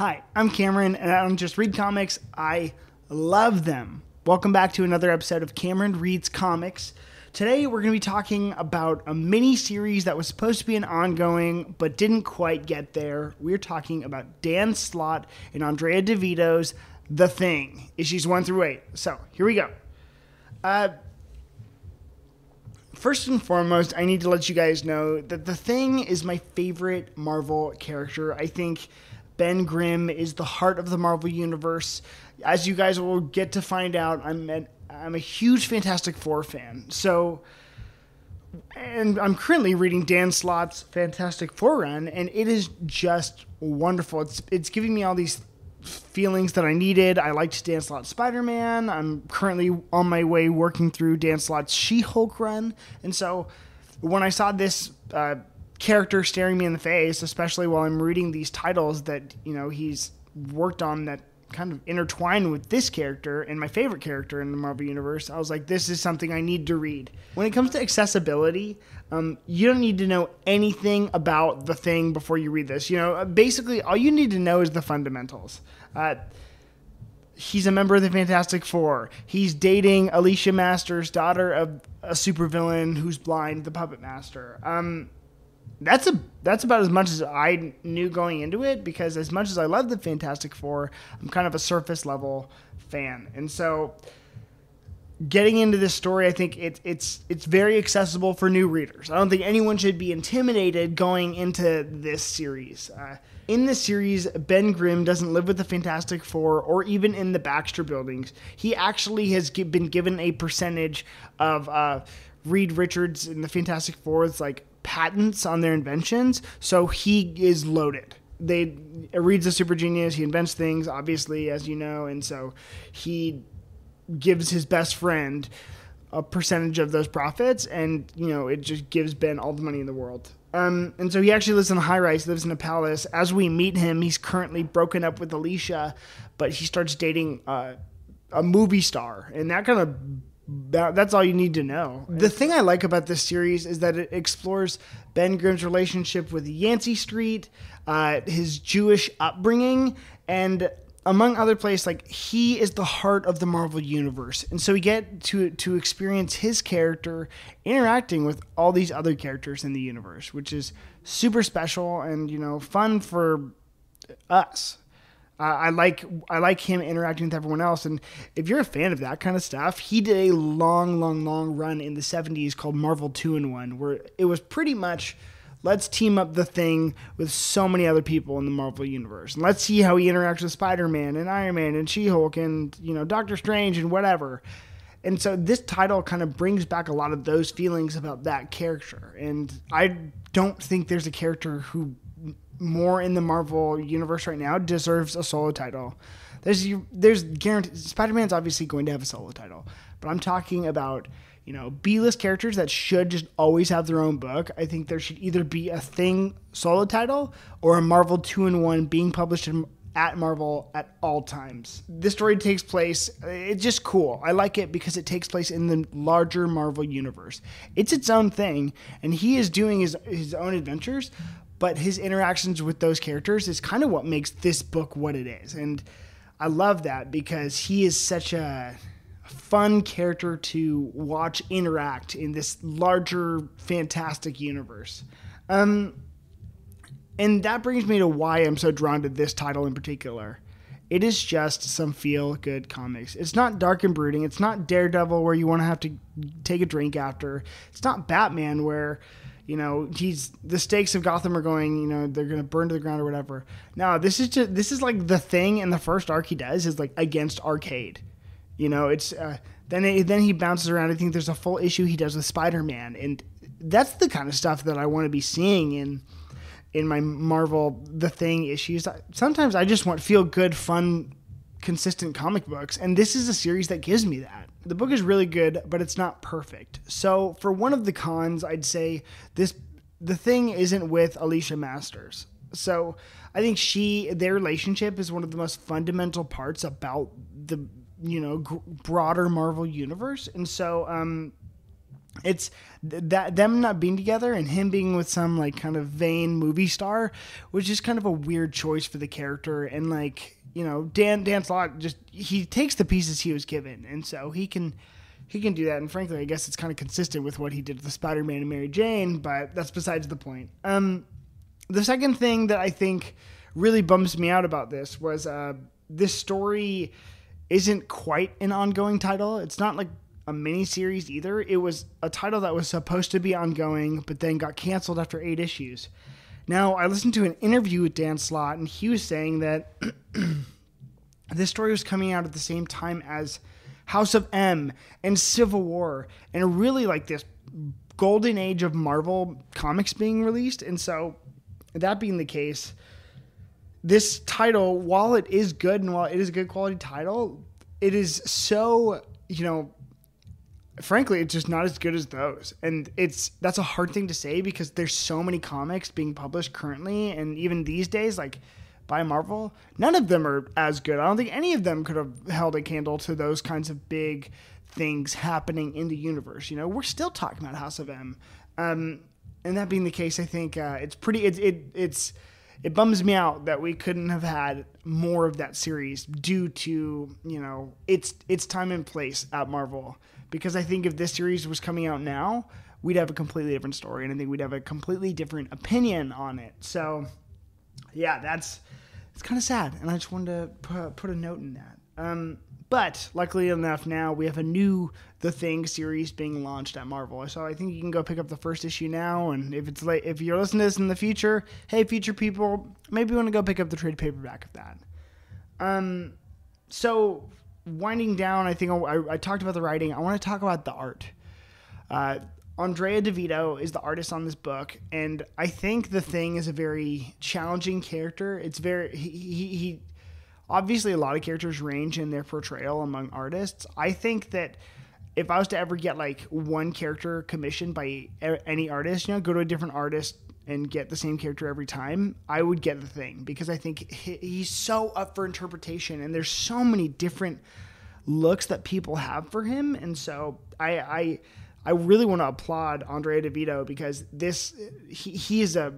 Hi, I'm Cameron, and I don't just read comics, I love them. Welcome back to another episode of Cameron Reads Comics. Today, we're going to be talking about a mini series that was supposed to be an ongoing, but didn't quite get there. We're talking about Dan Slott and Andrea Di Vito's The Thing, issues one through eight. So, here we go. Uh, first and foremost, I need to let you guys know that The Thing is my favorite Marvel character. I think Ben Grimm is the heart of the Marvel Universe. As you guys will get to find out, I'm an, I'm a huge Fantastic Four fan. So, and I'm currently reading Dan Slott's Fantastic Four run, and it is just wonderful. It's it's giving me all these feelings that I needed. I liked Dan Slott's Spider Man. I'm currently on my way working through Dan Slott's She Hulk run, and so when I saw this. Uh, character staring me in the face, especially while I'm reading these titles that, you know, he's worked on that kind of intertwine with this character and my favorite character in the Marvel Universe. I was like, this is something I need to read. When it comes to accessibility, um, you don't need to know anything about the thing before you read this. You know, basically, all you need to know is the fundamentals. Uh, he's a member of the Fantastic Four. He's dating Alicia Masters, daughter of a supervillain who's blind, the Puppet Master. Um, that's a that's about as much as I knew going into it because as much as I love the Fantastic Four, I'm kind of a surface level fan, and so getting into this story, I think it, it's it's very accessible for new readers. I don't think anyone should be intimidated going into this series. Uh, in this series, Ben Grimm doesn't live with the Fantastic Four or even in the Baxter buildings. He actually has been given a percentage of uh, Reed Richards and the Fantastic Four's like patents on their inventions, so he is loaded. They Reed's a super genius. He invents things, obviously, as you know, and so he gives his best friend a percentage of those profits, and you know it just gives Ben all the money in the world. Um, and so he actually lives in a high rise, lives in a palace. As we meet him, he's currently broken up with Alicia, but he starts dating uh, a movie star, and that kind of that, that's all you need to know. The thing I like about this series is that it explores Ben Grimm's relationship with Yancey Street, uh, his Jewish upbringing, and among other places, like he is the heart of the Marvel universe, and so we get to to experience his character interacting with all these other characters in the universe, which is super special and you know fun for us I like I like him interacting with everyone else, and if you're a fan of that kind of stuff, he did a long, long, long run in the '70s called Marvel Two in One, where it was pretty much let's team up the thing with so many other people in the Marvel universe, and let's see how he interacts with Spider-Man and Iron Man and She-Hulk and you know Doctor Strange and whatever. And so this title kind of brings back a lot of those feelings about that character, and I don't think there's a character who more in the Marvel universe right now deserves a solo title. There's there's guaranteed Spider-Man's obviously going to have a solo title, but I'm talking about you know B-list characters that should just always have their own book. I think there should either be a Thing solo title or a Marvel two in one being published in, at Marvel at all times. This story takes place, uh, it's just cool. I like it because it takes place in the larger Marvel universe. It's its own thing, and he is doing his, his own adventures, but his interactions with those characters is kind of what makes this book what it is. And I love that because he is such a fun character to watch interact in this larger, fantastic universe. Um, and that brings me to why I'm so drawn to this title in particular. It is just some feel good comics. It's not dark and brooding. It's not Daredevil where you want to have to take a drink after. It's not Batman where you know he's the stakes of Gotham are going you know they're gonna burn to the ground or whatever. Now this is just this is like the thing in the first arc he does is like against Arcade. You know it's uh, then it, then he bounces around. I think there's a full issue he does with Spider Man and that's the kind of stuff that I want to be seeing in in my Marvel the Thing issues. Sometimes I just want feel good, fun, consistent comic books, and this is a series that gives me that the book is really good, but it's not perfect. So for one of the cons, I'd say this the thing isn't with Alicia Masters. So I think she their relationship is one of the most fundamental parts about the you know broader Marvel universe, and so um, it's that them not being together and him being with some like kind of vain movie star was just kind of a weird choice for the character and like you know Dan Dan Slott just he takes the pieces he was given and so he can he can do that and frankly I guess it's kind of consistent with what he did with the Spider-Man and Mary Jane but that's besides the point. Um the second thing that I think really bums me out about this was uh this story isn't quite an ongoing title. It's not like a mini series either. It was a title that was supposed to be ongoing, but then got canceled after eight issues. Now, I listened to an interview with Dan Slott, and he was saying that this story was coming out at the same time as House of M and Civil War, and really like this golden age of Marvel comics being released. And so, that being the case, this title, while it is good and while it is a good quality title, it is so, you know, frankly, it's just not as good as those. And it's that's a hard thing to say because there's so many comics being published currently, and even these days, like by Marvel, none of them are as good. I don't think any of them could have held a candle to those kinds of big things happening in the universe. You know, we're still talking about House of M, um, and that being the case, I think uh, it's pretty. It, it it's it bums me out that we couldn't have had more of that series due to you know its its time and place at Marvel because I think if this series was coming out now, we'd have a completely different story, and I think we'd have a completely different opinion on it. So, yeah, that's it's kind of sad, and I just wanted to put, put a note in that. Um, but luckily enough, now we have a new The Thing series being launched at Marvel. So I think you can go pick up the first issue now, and if it's late, if you're listening to this in the future, hey, future people, maybe you want to go pick up the trade paperback of that. Um, so winding down, I think I, I, talked about the writing. I want to talk about the art. Uh, Andrea Di Vito is the artist on this book, and I think the thing is a very challenging character. It's very he, he, he obviously a lot of characters range in their portrayal among artists. I think that if I was to ever get like one character commissioned by any artist, you know, go to a different artist and get the same character every time, I would get the thing because I think he's so up for interpretation and there's so many different looks that people have for him. And so I, I, I really want to applaud Andrea Di Vito because this, he, he is a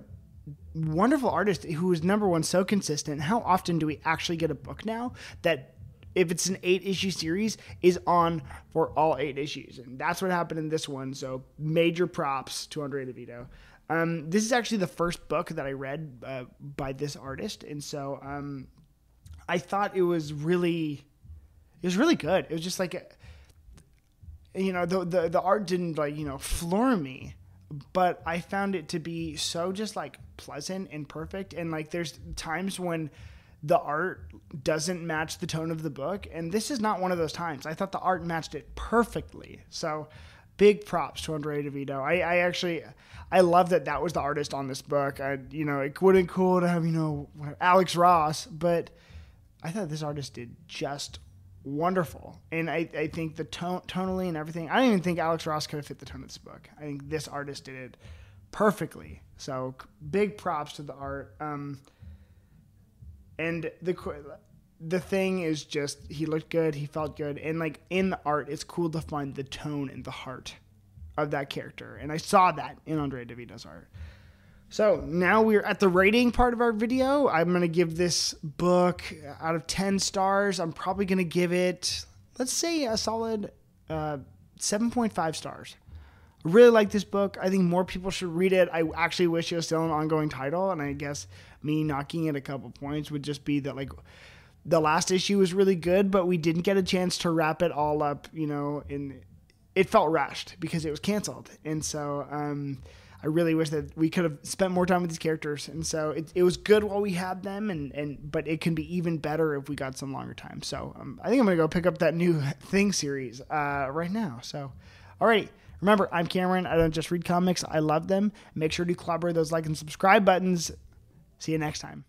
wonderful artist who is number one, so consistent. How often do we actually get a book now that if it's an eight issue series, is on for all eight issues. And that's what happened in this one. So major props to Andrea Di Vito. Um, this is actually the first book that I read uh, by this artist, and so um, I thought it was really, it was really good. It was just like, you know, the, the the art didn't like you know floor me, but I found it to be so just like pleasant and perfect. And like, there's times when the art doesn't match the tone of the book, and this is not one of those times. I thought the art matched it perfectly. So big props to Andrea Di Vito. I, I actually, I love that that was the artist on this book. I, you know, it would have been cool to have, you know, Alex Ross, but I thought this artist did just wonderful. And I, I think the tone, tonally and everything, I don't even think Alex Ross could have fit the tone of this book. I think this artist did it perfectly. So big props to the art. Um, and the the thing is just he looked good, he felt good, and like in the art, it's cool to find the tone and the heart of that character, and I saw that in Andre Di Vito's art. So now we're at the rating part of our video. I'm gonna give this book out of ten stars. I'm probably gonna give it, let's say, a solid uh, 7.5 stars. I really like this book. I think more people should read it. I actually wish it was still an ongoing title, and I guess me knocking it a couple points would just be that like the last issue was really good, but we didn't get a chance to wrap it all up, you know, and it felt rushed because it was canceled. And so um, I really wish that we could have spent more time with these characters. And so it, it was good while we had them, and, and but it can be even better if we got some longer time. So um, I think I'm to go pick up that new Thing series uh, right now. So, all right. Remember, I'm Cameron. I don't just read comics, I love them. Make sure to collaborate those like and subscribe buttons. See you next time.